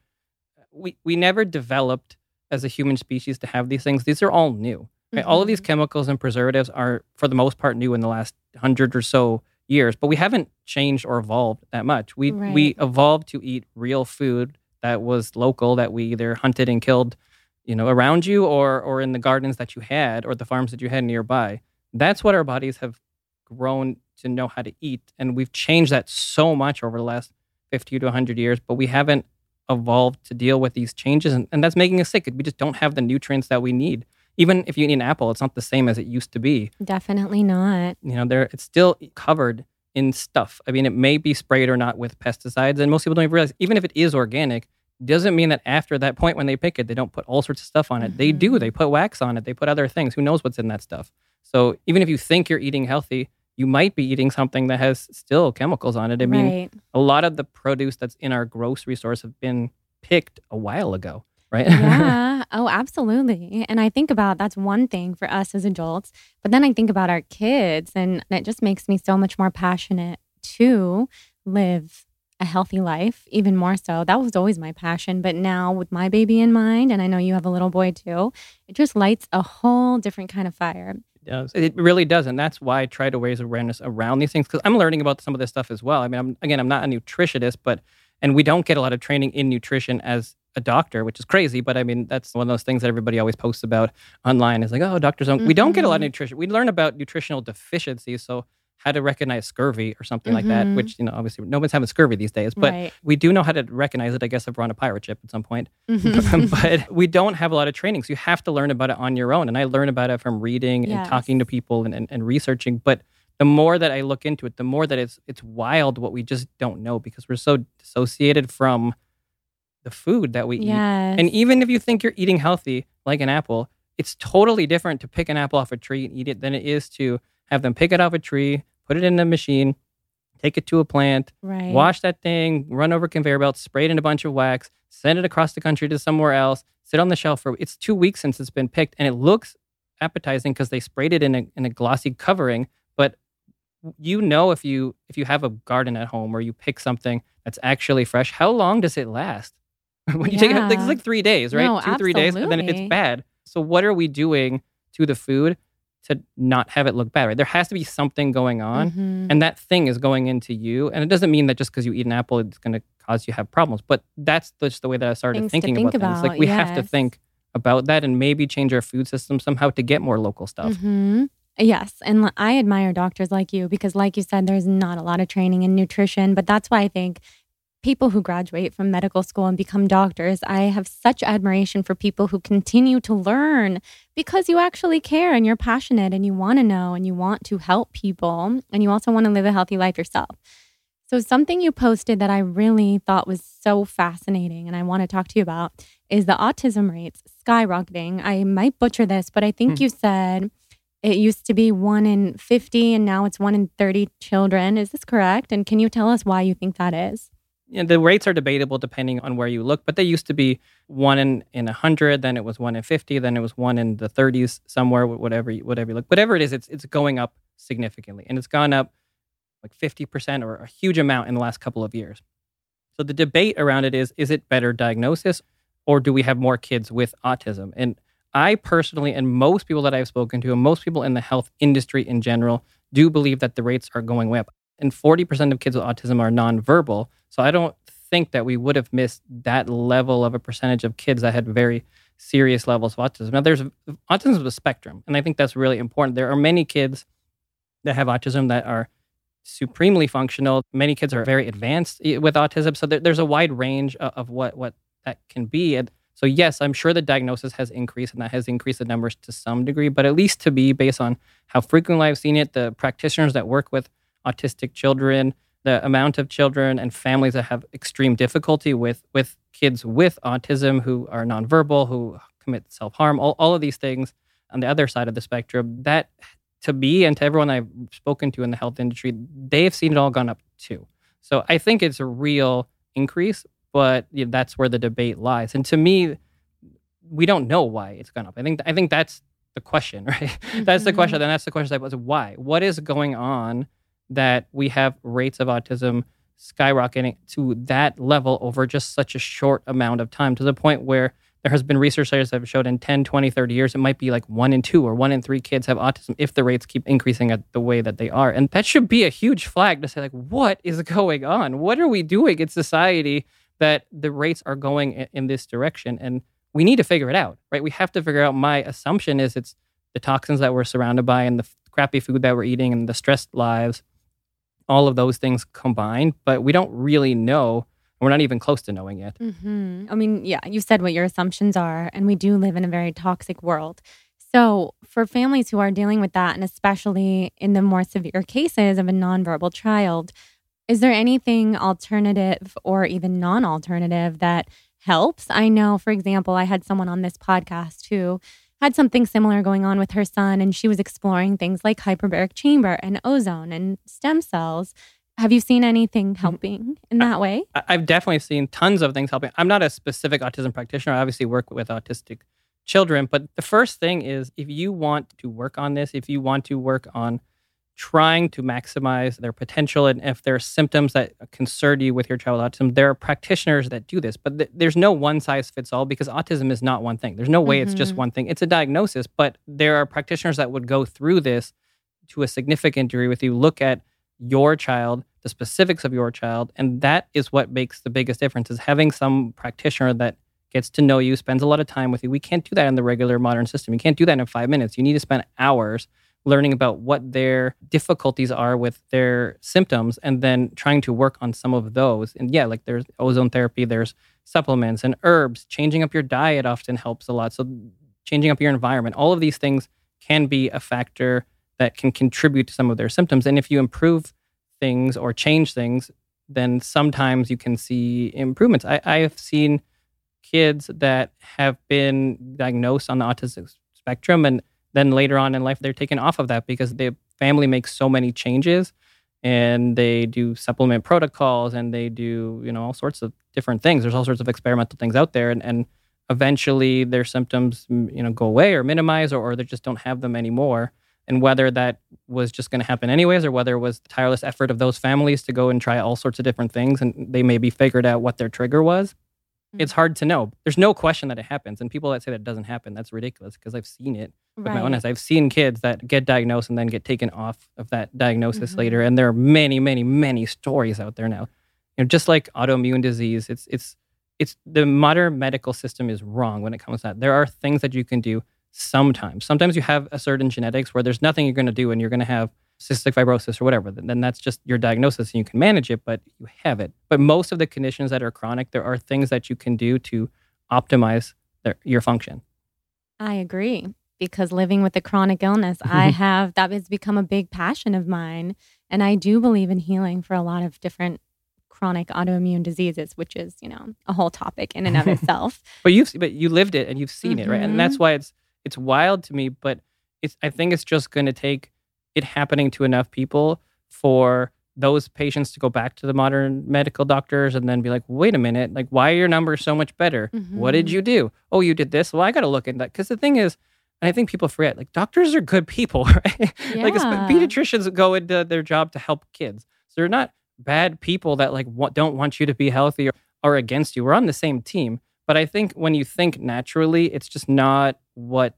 we we never developed as a human species to have these things. These are all new. Right? All of these Mhm. chemicals and preservatives are, for the most part, new in the last hundred or so years. But we haven't changed or evolved that much. We we evolved to eat real food that was local, that we either hunted and killed, you know, around you, or or in the gardens that you had, or the farms that you had nearby. That's what our bodies have grown to know how to eat, and we've changed that so much over the last fifty to hundred years. But we haven't evolved to deal with these changes, and, and that's making us sick. We just don't have the nutrients that we need. Even if you eat an apple, it's not the same as it used to be. Definitely not. You know, there it's still covered in stuff. I mean, it may be sprayed or not with pesticides, and most people don't even realize. Even if it is organic, doesn't mean that after that point when they pick it, they don't put all sorts of stuff on it. They do. Mhm. They put wax on it. They put other things. Who knows what's in that stuff? So even if you think you're eating healthy, you might be eating something that has still chemicals on it. I mean, right. a lot of the produce that's in our grocery stores have been picked a while ago, right? <laughs> yeah. Oh, absolutely. And I think about that's one thing for us as adults, but then I think about our kids, and it just makes me so much more passionate to live a healthy life, even more so. That was always my passion. But now, with my baby in mind, and I know you have a little boy too, it just lights a whole different kind of fire. does. It really does, and that's why I try to raise awareness around these things because I'm learning about some of this stuff as well. I mean, I'm, again, I'm not a nutritionist, but and we don't get a lot of training in nutrition as a doctor, which is crazy. But I mean, that's one of those things that everybody always posts about online. Is like, oh, doctors don't. We don't get a lot of Mhm. nutrition. We learn about nutritional deficiencies, so how to recognize scurvy or something like that. Mhm. Which you know, obviously, no one's having scurvy these days, but right. we do know how to recognize it. I guess if we're on a pirate ship at some point. Mhm. <laughs> but <laughs> we don't have a lot of training. So you have to learn about it on your own. And I learn about it from reading and talking to people and, and, and researching. But the more that I look into it, the more that it's it's wild what we just don't know because we're so dissociated from the food that we eat. And even if you think you're eating healthy, like an apple, it's totally different to pick an apple off a tree and eat it than it is to have them pick it off a tree, put it in a machine, take it to a plant, right. wash that thing, run over conveyor belts, spray it in a bunch of wax, send it across the country to somewhere else, sit on the shelf for it's two weeks since it's been picked, and it looks appetizing because they sprayed it in a in a glossy covering. But you know if you if you have a garden at home or you pick something that's actually fresh, how long does it last? <laughs> when you take it, like, it's like three days, right? No, two three days, and then absolutely. it's bad. So what are we doing to the food to not have it look bad? Right? There has to be something going on Mhm. and that thing is going into you and it doesn't mean that just because you eat an apple it's going to cause you have problems but that's just the way that i started Things thinking think about, things like about, we have to think about that and maybe change our food system somehow to get more local stuff hmm Yes. And I admire doctors like you because, like you said, there's not a lot of training in nutrition. But that's why I think people who graduate from medical school and become doctors, I have such admiration for people who continue to learn because you actually care and you're passionate and you want to know and you want to help people and you also want to live a healthy life yourself. So, something you posted that I really thought was so fascinating and I want to talk to you about is the autism rates skyrocketing. I might butcher this, but I think Hmm. you said it used to be one in 50 and now it's one in 30 children. Is this correct? And can you tell us why you think that is? Yeah, the rates are debatable depending on where you look but they used to be one in in 100 then it was one in 50 then it was one in the 30s somewhere wh- whatever you, whatever you look. Whatever it is it's it's going up significantly and it's gone up like 50% or a huge amount in the last couple of years. So the debate around it is is it better diagnosis or do we have more kids with autism? And i personally and most people that i've spoken to and most people in the health industry in general do believe that the rates are going way up and 40% of kids with autism are nonverbal. So I don't think that we would have missed that level of a percentage of kids that had very serious levels of autism. Now, there's autism is a spectrum, and I think that's really important. There are many kids that have autism that are supremely functional. Many kids are very advanced eh, with autism. So there, there's a wide range of, of what, what that can be. And So, yes, I'm sure the diagnosis has increased and that has increased the numbers to some degree, but at least to be based on how frequently I've seen it, the practitioners that work with autistic children, the amount of children and families that have extreme difficulty with, with kids with autism who are nonverbal, who commit self harm, all, all of these things on the other side of the spectrum, that to me and to everyone I've spoken to in the health industry, they've seen it all gone up too. So I think it's a real increase, but you know, that's where the debate lies. And to me, we don't know why it's gone up. I think I think that's the question, <laughs> right? Mm-hmm. That's the question, and that's the question that was why. What is going on that we have rates of autism skyrocketing to that level over just such a short amount of time to the point where there has been research studies that have showed in 10 20 30 years it might be like one in two or one in three kids have autism if the rates keep increasing at the way that they are. And that should be a huge flag to say like what is going on? What are we doing in society that the rates are going in this direction? And we need to figure it out right? We have to figure out my assumption is it's the toxins that we're surrounded by and the crappy food that we're eating and the stressed lives all of those things combined but we don't really know we're not even close to knowing it. Mm-hmm. I mean, yeah, you said what your assumptions are, and we do live in a very toxic world. So, for families who are dealing with that, and especially in the more severe cases of a nonverbal child, is there anything alternative or even non alternative that helps? I know, for example, I had someone on this podcast who had something similar going on with her son, and she was exploring things like hyperbaric chamber and ozone and stem cells. Have you seen anything mm-hmm. helping in that way? I, have definitely seen tons of things helping. I'm not a specific autism practitioner. I obviously work with autistic children, but the first thing is if you want to work on this, if you want to work on trying to maximize their potential and if there are symptoms that concern you with your child autism there are practitioners that do this but th- there's no one size fits all because autism is not one thing there's no way mm-hmm. it's just mm-hmm. one thing it's a diagnosis but there are practitioners that would go through this to a significant degree with you look at your child, the specifics of your child, and that is what makes the biggest difference is having some practitioner that gets to know you, spends a lot of time with you. We can't do that in the regular modern system. You can't do that in 5 minutes. You need to spend hours learning about what their difficulties are with their symptoms and then trying to work on some of those. And yeah, like there's ozone therapy, there's supplements and herbs. Changing up your diet often helps a lot. So changing up your environment, all of these things can be a factor that can contribute to some of their symptoms. And if you improve things or change things, then sometimes you can see improvements. I, I have seen kids that have been diagnosed on the autistic spectrum and then later on in life they're taken off of that because the family makes so many changes and they do supplement protocols and they do you know all sorts of different things. There's all sorts of experimental things out there and, and eventually their symptoms you know go away or minimize or, or they just don't have them anymore. And whether that was just going to happen anyways or whether it was the tireless effort of those families to go and try all sorts of different things and they maybe figured out what their trigger was mm-hmm. it's hard to know there's no question that it happens and people that say that doesn't happen that's ridiculous because i've seen it with right. my own eyes i've seen kids that get diagnosed and then get taken off of that diagnosis mm-hmm. later and there are many many many stories out there now you know just like autoimmune disease it's it's it's the modern medical system is wrong when it comes to that there are things that you can do sometimes. Sometimes you have a certain genetics where there's nothing you're going to do and you're going to have cystic fibrosis or whatever. Then that's just your diagnosis and you can manage it, but you have it. But most of the conditions that are chronic, there are things that you can do to optimize their, your function. I agree because living with a chronic illness, I <laughs> have that has become a big passion of mine. And I do believe in healing for a lot of different chronic autoimmune diseases, which is, you know, a whole topic in and of <laughs> itself. but you've but you lived it and you've seen mm-hmm. it, right? And that's mm-hmm. why it's it's wild to me, but it's I think it's just going to take it happening to enough people for those patients to go back to the modern medical doctors and then be like, wait a minute, like, why are your numbers so much better? Mm-hmm. What did mm-hmm. you do? Oh, you did this. Well, I got to look into that. Because the thing is, and I think people forget, like, doctors are good people, <laughs> right? Yeah. like, pediatricians go into their job to help kids. So they're not bad people that, like, don't want you to be healthy or are against you. We're on the same team. But I think when you think naturally, it's just not what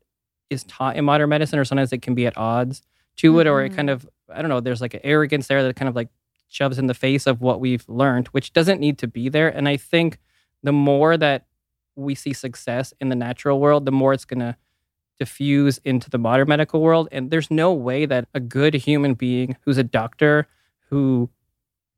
is taught in modern medicine, or sometimes it can be at odds to mm-hmm. it, or it kind mm-hmm. of, I don't know, there's like an arrogance there that kind of like shoves in the face of what we've learned, which doesn't need to be there. And I think the more that we see success in the natural world, the more it's going to diffuse into the modern medical world. And there's no way that a good human being who's a doctor who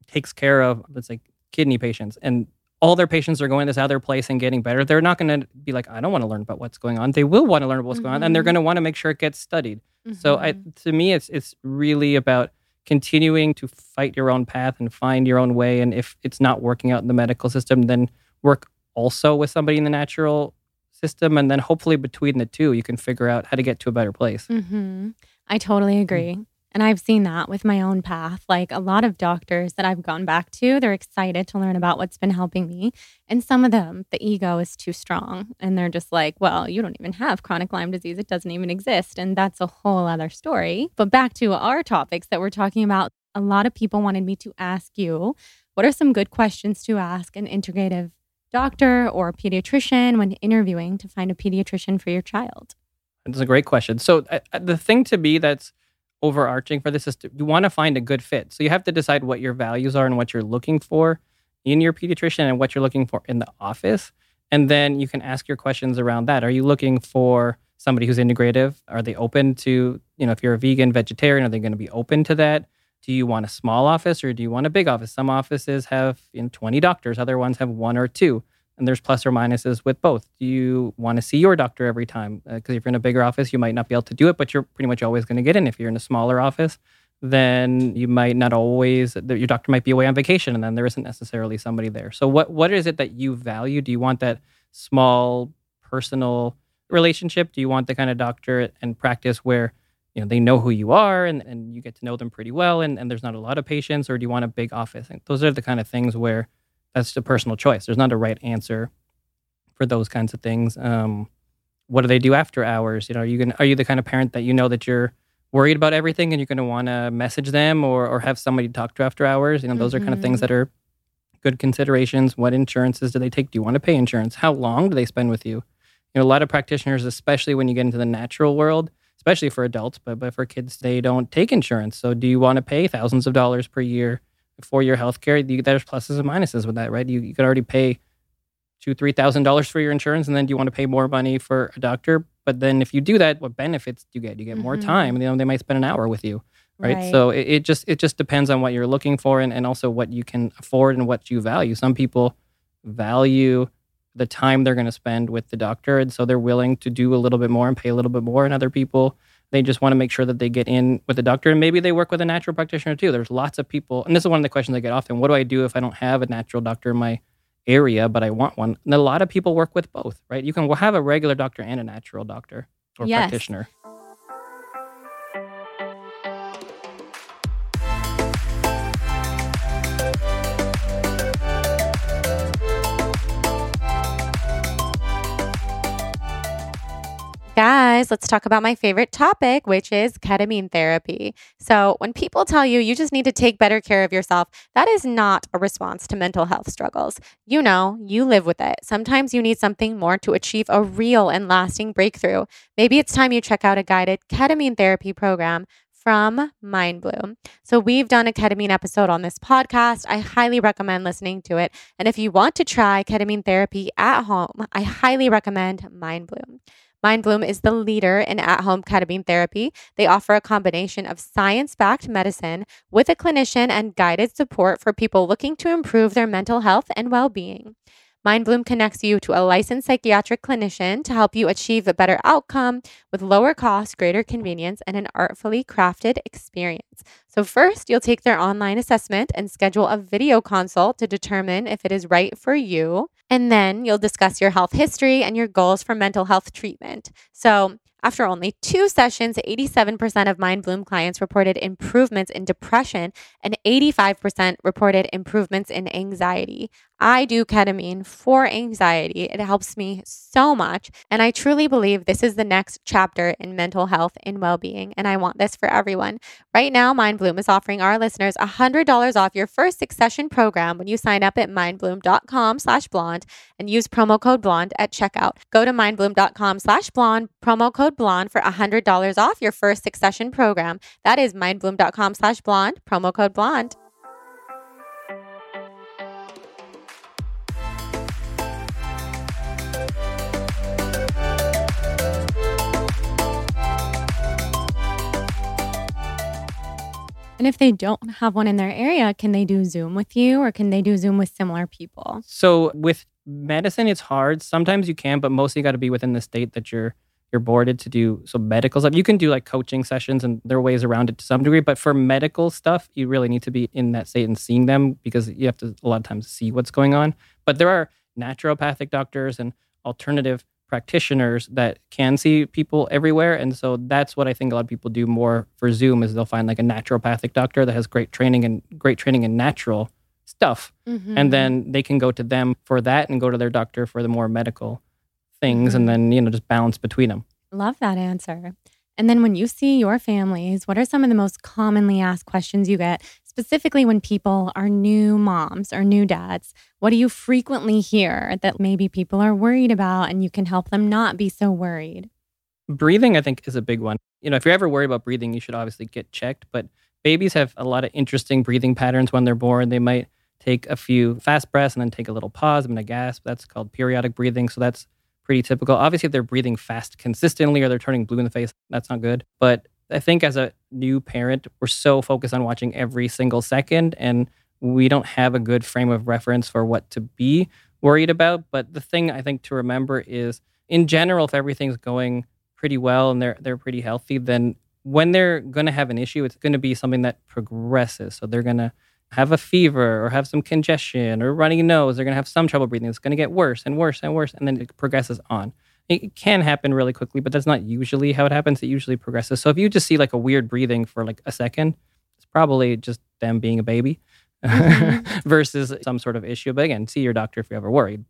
takes care of, let's say, kidney patients and all their patients are going this other place and getting better, they're not going to be like, I don't want to learn about what's going on. They will want to learn about what's going on, and they're Mhm. going to want to make sure it gets studied. So, I, Mhm. to me, it's it's really about continuing to fight your own path and find your own way. And if it's not working out in the medical system, then work also with somebody in the natural system, and then hopefully between the two, you can figure out how to get to a better place. hmm I totally agree. And I've seen that with my own path. Like a lot of doctors that I've gone back to, they're excited to learn about what's been helping me. And some of them, the ego is too strong. And they're just like, well, you don't even have chronic Lyme disease. It doesn't even exist. And that's a whole other story. But back to our topics that we're talking about, a lot of people wanted me to ask you what are some good questions to ask an integrative doctor or pediatrician when interviewing to find a pediatrician for your child? It's a great question. So uh, uh, the thing to me that's overarching for this is to, you want to find a good fit. So you have to decide what your values are and what you're looking for in your pediatrician and what you're looking for in the office. And then you can ask your questions around that. Are you looking for somebody who's integrative? Are they open to, you know, if you're a vegan, vegetarian, are they going to be open to that? Do you want a small office or do you want a big office? Some offices have you know, 20 doctors, other ones have one or two and there's plus or minuses with both. Do you want to see your doctor every time? Uh, because if you're in a bigger office, you might not be able to do it, but you're pretty much always going to get in. If you're in a smaller office, then you might not always. Your doctor might be away on vacation, and then there isn't necessarily somebody there. So, what what is it that you value? Do you want that small personal relationship? Do you want the kind of doctor and practice where you know they know who you are and, and you get to know them pretty well, and, and there's not a lot of patients, or do you want a big office? And those are the kind of things where that's a personal choice. There's not a right answer for those kinds of things. Um, what do they do after hours? You know, are you gonna, are you the kind of parent that you know that you're worried about everything and you're going to want to message them or or have somebody to talk to after hours? You know, those are kind of things Mhm. that are good considerations. What insurances do they take? Do you want to pay insurance? How long do they spend with you? You know, a lot of practitioners, especially when you get into the natural world, especially for adults, but but for kids, they don't take insurance. So, do you want to pay thousands of dollars per year for your health care? There's pluses and minuses with that, right? You, you could already pay two, three thousand dollars for your insurance, and then do you want to pay more money for a doctor? But then if you do that, what benefits do you get? You get more Mhm. time. You know, they might spend an hour with you, right? So it, it just it just depends on what you're looking for, and, and also what you can afford and what you value. Some people value the time they're going to spend with the doctor, and so they're willing to do a little bit more and pay a little bit more. And other people they just want to make sure that they get in with a doctor and maybe they work with a natural practitioner too. There's lots of people and this is one of the questions i get often what do i do if i don't have a natural doctor in my area but i want one? And a lot of people work with both right? You can have a regular doctor and a natural doctor or Yes. practitioner Guys, let's talk about my favorite topic, which is ketamine therapy. So, when people tell you you just need to take better care of yourself, that is not a response to mental health struggles. You know, you live with it. Sometimes you need something more to achieve a real and lasting breakthrough. Maybe it's time you check out a guided ketamine therapy program from MindBloom. So, we've done a ketamine episode on this podcast. I highly recommend listening to it. And if you want to try ketamine therapy at home, I highly recommend MindBloom. MindBloom is the leader in at home ketamine therapy. They offer a combination of science backed medicine with a clinician and guided support for people looking to improve their mental health and well being. MindBloom connects you to a licensed psychiatric clinician to help you achieve a better outcome with lower cost, greater convenience, and an artfully crafted experience. So, first, you'll take their online assessment and schedule a video consult to determine if it is right for you. And then you'll discuss your health history and your goals for mental health treatment. So, after only two sessions, 87% of MindBloom clients reported improvements in depression and 85% reported improvements in anxiety. I do ketamine for anxiety. It helps me so much. And I truly believe this is the next chapter in mental health and well being. And I want this for everyone. Right now, MindBloom is offering our listeners $100 off your first six session program when you sign up at mindbloom.com slash blonde and use promo code blonde at checkout. Go to mindbloom.com slash blonde, promo code blonde for $100 off your first succession program. That is mindbloom.com slash blonde, promo code blonde. And if they don't have one in their area, can they do Zoom with you or can they do Zoom with similar people? So with medicine, it's hard. Sometimes you can, but mostly you got to be within the state that you're you're boarded to do so medical stuff. You can do like coaching sessions and there are ways around it to some degree, but for medical stuff, you really need to be in that state and seeing them because you have to a lot of times see what's going on. But there are naturopathic doctors and alternative practitioners that can see people everywhere. And so that's what I think a lot of people do more for Zoom is they'll find like a naturopathic doctor that has great training and great training in natural stuff. Mm-hmm. And then they can go to them for that and go to their doctor for the more medical things and Mhm. then, you know, just balance between them. Love that answer. And then when you see your families, what are some of the most commonly asked questions you get, specifically when people are new moms or new dads? What do you frequently hear that maybe people are worried about and you can help them not be so worried? Breathing, I think, is a big one. You know, if you're ever worried about breathing, you should obviously get checked. But babies have a lot of interesting breathing patterns when they're born. They might take a few fast breaths and then take a little pause and a gasp. That's called periodic breathing. So that's pretty typical. Obviously, if they're breathing fast consistently or they're turning blue in the face, that's not good. But I think as a new parent, we're so focused on watching every single second and we don't have a good frame of reference for what to be worried about. But the thing I think to remember is in general, if everything's going pretty well and they're they're pretty healthy, then when they're gonna have an issue, it's gonna be something that progresses. So they're gonna have a fever or have some congestion or runny nose. They're gonna have some trouble breathing. It's gonna get worse and worse and worse, and then it progresses on. It it can happen really quickly, but that's not usually how it happens. It usually progresses. So if you just see like a weird breathing for like a second, it's probably just them being a baby mm-hmm. <laughs> versus some sort of issue. But again, see your doctor if you're ever worried.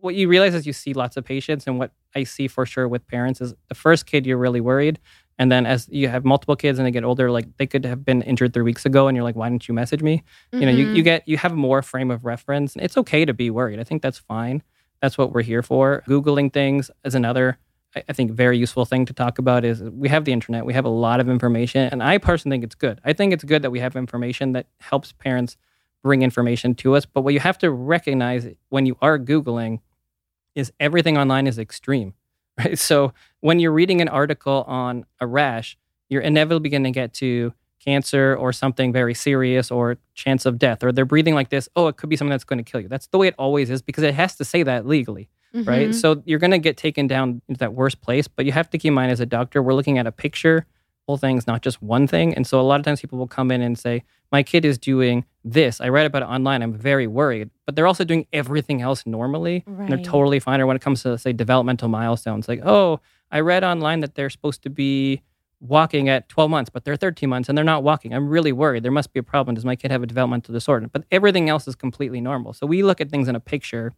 What you realize is you see lots of patients, and what I see for sure with parents is the first kid you're really worried, and then as you have multiple kids and they get older, like they could have been injured three weeks ago, and you're like, why didn't you message me? You know, you, you mm-hmm. get you have more frame of reference. It's okay to be worried. I think that's fine. That's what we're here for. Googling things is another I think very useful thing to talk about is we have the internet. We have a lot of information, and I personally think it's good. I think it's good that we have information that helps parents bring information to us. But what you have to recognize when you are googling is everything online is extreme, right? <laughs> So when you're reading an article on a rash, you're inevitably going to get to cancer or something very serious or chance of death or they're breathing like this oh it could be something that's going to kill you that's the way it always is because it has to say that legally right? Mhm. So you're going to get taken down into that worst place, but you have to keep in mind as a doctor, we're looking at a picture, thing's not just one thing. And so a lot of times people will come in and say, My kid is doing this. I read about it online. I'm very worried. But they're also doing everything else normally. And they're totally fine. Or when it comes to, say, developmental milestones, like, oh, I read online that they're supposed to be walking at 12 months, but they're 13 months and they're not walking. I'm really worried. There must be a problem. Does my kid have a developmental disorder? But everything else is completely normal. So we look at things in a picture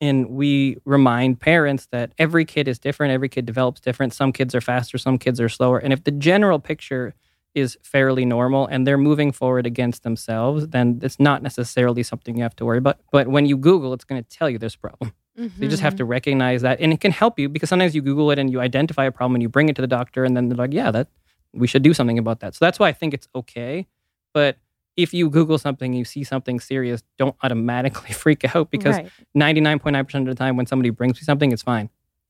and we remind parents that every kid is different every kid develops different. Some kids are faster some kids are slower. And if the general picture is fairly normal and they're moving forward against themselves then it's not necessarily something you have to worry about. But when you google it's going to tell you this problem. So you just have Mhm. to recognize that and it can help you because sometimes you google it and you identify a problem and you bring it to the doctor and then they're like yeah that we should do something about that. So that's why i think it's okay. But if you google something you see something serious don't automatically <laughs> freak out because Right. 99.9% of the time when somebody brings me something, it's fine.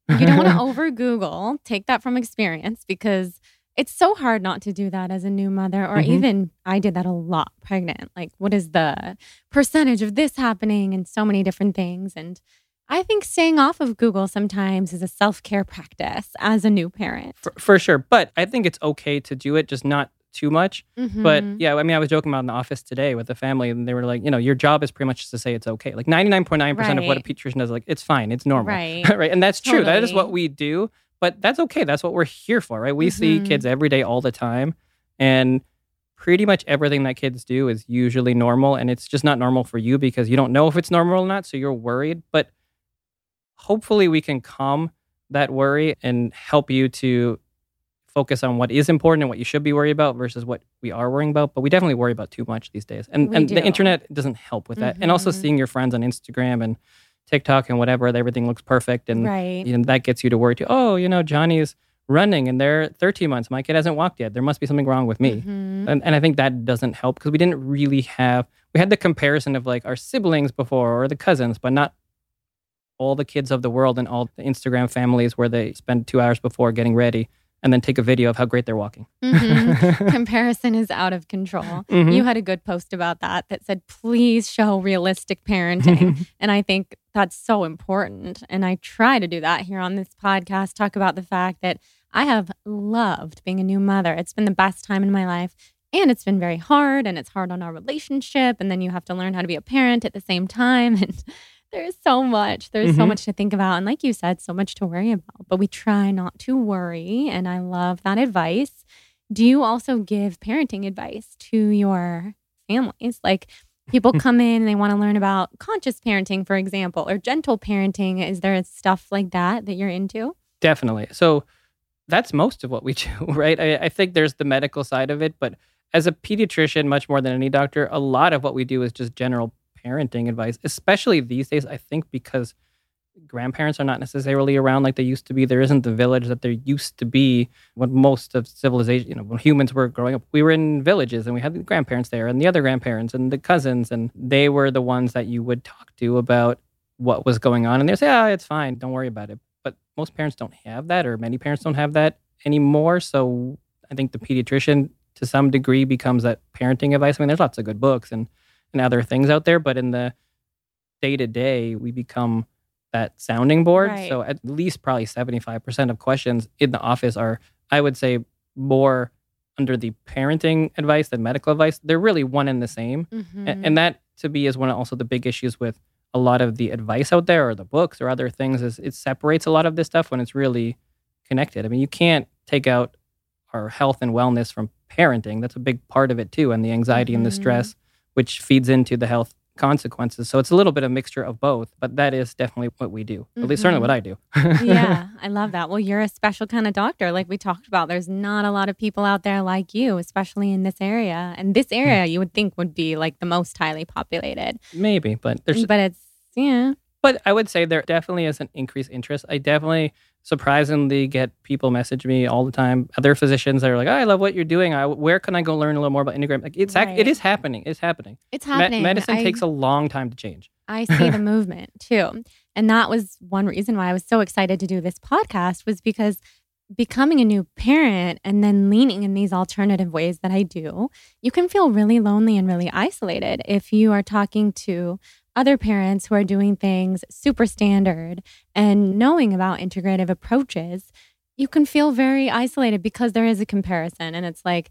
you don't want to <laughs> over Google. Take that from experience because it's so hard not to do that as a new mother, or Mhm. even I did that a lot pregnant. Like, what is the percentage of this happening and so many different things? And I think staying off of Google sometimes is a self care practice as a new parent. for, for sure. But I think it's okay to do it, just not too much. But Mhm. yeah, I mean, I was joking about in the office today with the family, and they were like, you know, your job is pretty much just to say it's okay. Like 99.9% of what a Right. pediatrician does, like, it's fine, it's normal. Right. <laughs> right. And that's true. That is what we do. But that's okay. That's what we're here for, right? We see Mhm. kids every day, all the time. And pretty much everything that kids do is usually normal. And it's just not normal for you because you don't know if it's normal or not. So you're worried. But hopefully we can calm that worry and help you to focus on what is important and what you should be worried about versus what we are worrying about. But we definitely worry about too much these days. And We and the internet doesn't help with that. And also Mhm. seeing your friends on Instagram and TikTok and whatever, everything looks perfect and right. you know, that gets you to worry too. Oh, you know, Johnny's running and they're 13 months. My kid hasn't walked yet. There must be something wrong with me. Mhm. And, and I think that doesn't help because we didn't really have, we had the comparison of like our siblings before or the cousins, but not all the kids of the world and all the Instagram families where they spend two hours before getting ready and then take a video of how great they're walking. Mhm. <laughs> Comparison is out of control. Mhm. You had a good post about that that said, please show realistic parenting. <laughs> and I think that's so important. And I try to do that here on this podcast, talk about the fact that I have loved being a new mother. It's been the best time in my life. And it's been very hard and it's hard on our relationship. And then you have to learn how to be a parent at the same time. <laughs> And there's so much. There's so Mhm. much to think about. And like you said, so much to worry about. But we try not to worry. And I love that advice. Do you also give parenting advice to your families? Like people <laughs> come in and they want to learn about conscious parenting, for example, or gentle parenting. Is there stuff like that that you're into? Definitely. So that's most of what we <laughs> do, right? I, I think there's the medical side of it, but as a pediatrician, much more than any doctor, a lot of what we do is just general parenting advice, especially these days, I think because grandparents are not necessarily around like they used to be. There isn't the village that there used to be when most of civilization, you know, when humans were growing up. We were in villages and we had the grandparents there and the other grandparents and the cousins, and they were the ones that you would talk to about what was going on. And they say, ah, it's fine. Don't worry about it. But most parents don't have that, or many parents don't have that anymore. So I think the pediatrician, to some degree, becomes that parenting advice. I mean, there's lots of good books and, and other things out there, but in the day to day, we become that sounding board. Right. So at least probably 75% of questions in the office are, I would say, more under the parenting advice than medical advice. They're really one and the same. Mm-hmm. A- And that to me is one of also the big issues with a lot of the advice out there or the books or other things is it separates a lot of this stuff when it's really connected. I mean, you can't take out our health and wellness from parenting. That's a big part of it too, and the anxiety and the Mhm. stress, which feeds into the health consequences. So it's a little bit of a mixture of both, but that is definitely what we do. At least certainly what mm-hmm. I do. <laughs> yeah, <laughs> I love that. Well, you're a special kind of doctor. Like we talked about, there's not a lot of people out there like you, especially in this area. And this hmm. area you would think would be like the most highly populated. Maybe, but there's But it's, yeah. But I would say there definitely is an increased interest. I definitely surprisingly get people message me all the time. Other physicians that are like, oh, "I love what you're doing. I, where can I go learn a little more about Enneagram?" Like it's Right. it is happening. It's happening. It's Me- happening. medicine I- takes a long time to change. I see the <laughs> movement too. And that was one reason why I was so excited to do this podcast was because becoming a new parent and then leaning in these alternative ways that I do, you can feel really lonely and really isolated if you are talking to other parents who are doing things super standard and knowing about integrative approaches. You can feel very isolated because there is a comparison and it's like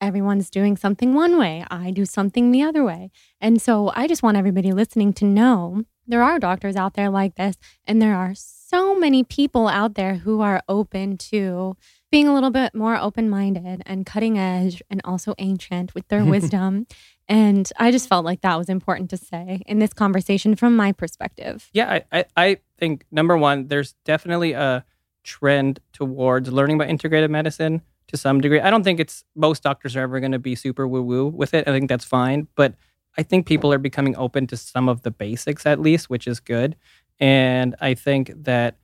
everyone's doing something one way, I do something the other way. And so I just want everybody listening to know there are doctors out there like this, and there are so many people out there who are open to being a little bit more open minded and cutting edge and also ancient with their <laughs> wisdom. And I just felt like that was important to say in this conversation from my perspective. Yeah, I, I, I think number one, there's definitely a trend towards learning about integrative medicine to some degree. I don't think it's most doctors are ever going to be super woo woo with it. I think that's fine, but I think people are becoming open to some of the basics at least, which is good. And I think that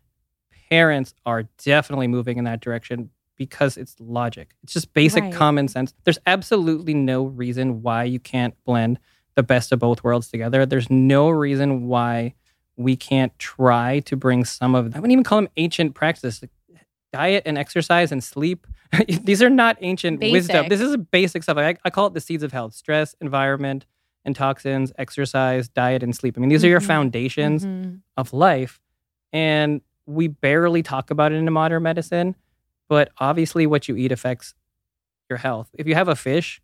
parents are definitely moving in that direction because it's logic. It's just basic Right. common sense. There's absolutely no reason why you can't blend the best of both worlds together. There's no reason why we can't try to bring some of I wouldn't even call them ancient practices. Diet and exercise and sleep. <laughs> These are not ancient wisdom. This is basic stuff. I, I call it the seeds of health: stress, environment, and toxins, exercise, diet, and sleep. I mean, these are your Mhm. foundations Mhm. of life. And we barely talk about it in modern medicine, but obviously what you eat affects your health. If you have a fish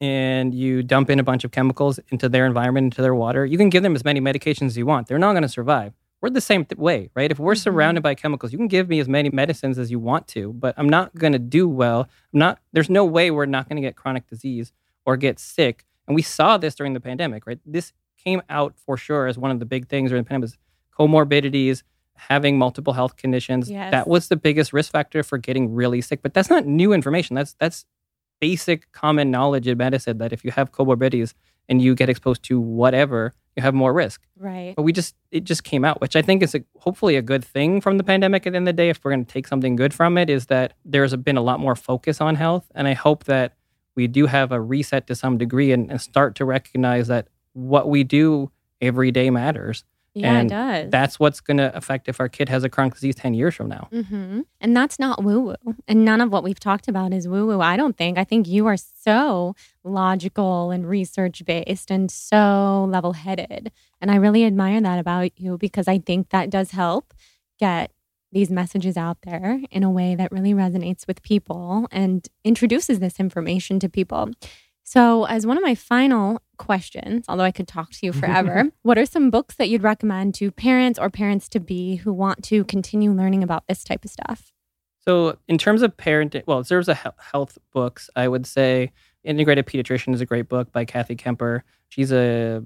and you dump in a bunch of chemicals into their environment, into their water, you can give them as many medications as you want. They're not going to survive. We're the same th- way, right? If we're Mhm. surrounded by chemicals, you can give me as many medicines as you want to, but I'm not going to do well. I'm not there's no way we're not going to get chronic disease or get sick. And we saw this during the pandemic, right? This came out for sure as one of the big things during the pandemic was comorbidities, having multiple health conditions. Yes. That was the biggest risk factor for getting really sick. But that's not new information. That's that's basic common knowledge in medicine that if you have comorbidities and you get exposed to whatever, you have more risk. Right. But we just it just came out, which I think is a, hopefully a good thing from the pandemic. At the end of the day, if we're going to take something good from it, is that there's been a lot more focus on health, and I hope that we do have a reset to some degree and, and start to recognize that what we do every day matters. Yeah, and it does. That's what's going to affect if our kid has a chronic disease 10 years from now. hmm And that's not woo woo. And none of what we've talked about is woo woo. I don't think. I think you are so logical and research based and so level headed. And I really admire that about you because I think that does help get these messages out there in a way that really resonates with people and introduces this information to people. So, as one of my final questions, although I could talk to you forever, <laughs> what are some books that you'd recommend to parents or parents to be who want to continue learning about this type of stuff? So, in terms of parenting, well, in terms of health books, I would say Integrated Pediatrician is a great book by Kathi Kemper. She's a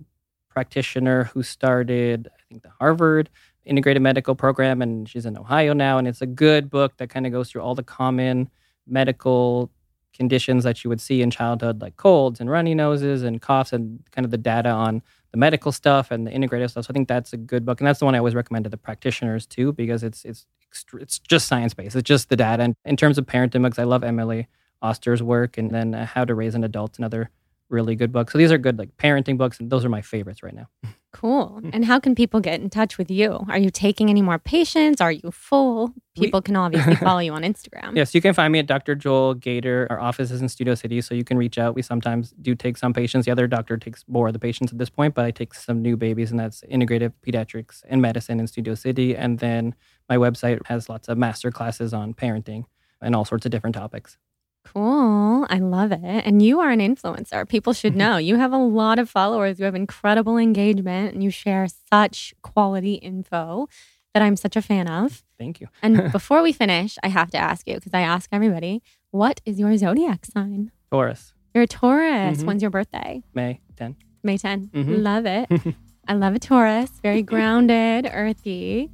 practitioner who started, I think, the Harvard Integrated Medical Program, and she's in Ohio now. And it's a good book that kind of goes through all the common medical conditions that you would see in childhood, like colds and runny noses and coughs, and kind of the data on the medical stuff and the integrative stuff. So I think that's a good book, and that's the one I always recommend to the practitioners too, because it's it's it's just science based. It's just the data. And in terms of parenting books, I love Emily Oster's work, and then uh, How to Raise an Adult, another really good book. So these are good like parenting books, and those are my favorites right now. <laughs> Cool. Hmm. And how can people get in touch with you? Are you taking any more patients? Are you full? We- People can obviously <laughs> follow you on Instagram. Yes, you can find me at Dr. Joel Gator. Our office is in Studio City, so you can reach out. We sometimes do take some patients. The other doctor takes more of the patients at this point, but I take some new babies, and that's integrative pediatrics and medicine in Studio City. And then my website has lots of master classes on parenting and all sorts of different topics. Cool. I love it. And you are an influencer. People should know. You have a lot of followers. You have incredible engagement and you share such quality info that I'm such a fan of. Thank you. And <laughs> before we finish, I have to ask you because I ask everybody, what is your zodiac sign? Taurus, You're a Taurus. Mhm. When's your birthday? May 10. May 10. Mhm. Love it. <laughs> I love a Taurus. Very grounded, earthy.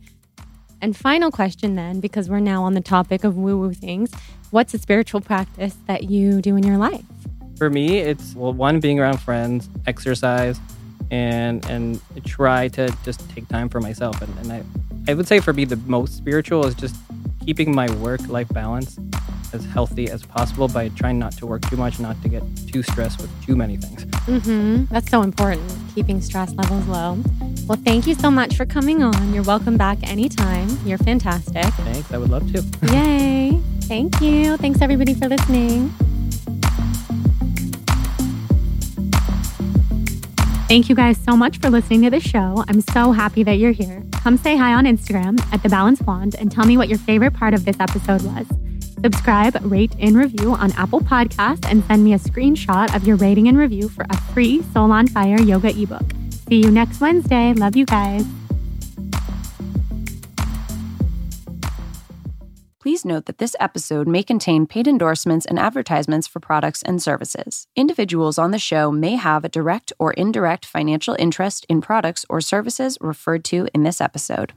And final question then, because we're now on the topic of woo woo things. What's a spiritual practice that you do in your life? For me, it's well, one being around friends, exercise, and and try to just take time for myself. And, and I, I would say for me, the most spiritual is just keeping my work life balance as healthy as possible by trying not to work too much, not to get too stressed with too many things. Mm-hmm. That's so important, keeping stress levels low. Well, thank you so much for coming on. You're welcome back anytime. You're fantastic. Thanks, I would love to. <laughs> Yay. Thank you. Thanks, everybody, for listening. Thank you guys so much for listening to the show. I'm so happy that you're here. Come say hi on Instagram at The Balanced Blonde and tell me what your favorite part of this episode was. Subscribe, rate, and review on Apple Podcasts and send me a screenshot of your rating and review for a free Soul on Fire yoga ebook. See you next Wednesday. Love you guys. Please note that this episode may contain paid endorsements and advertisements for products and services. Individuals on the show may have a direct or indirect financial interest in products or services referred to in this episode.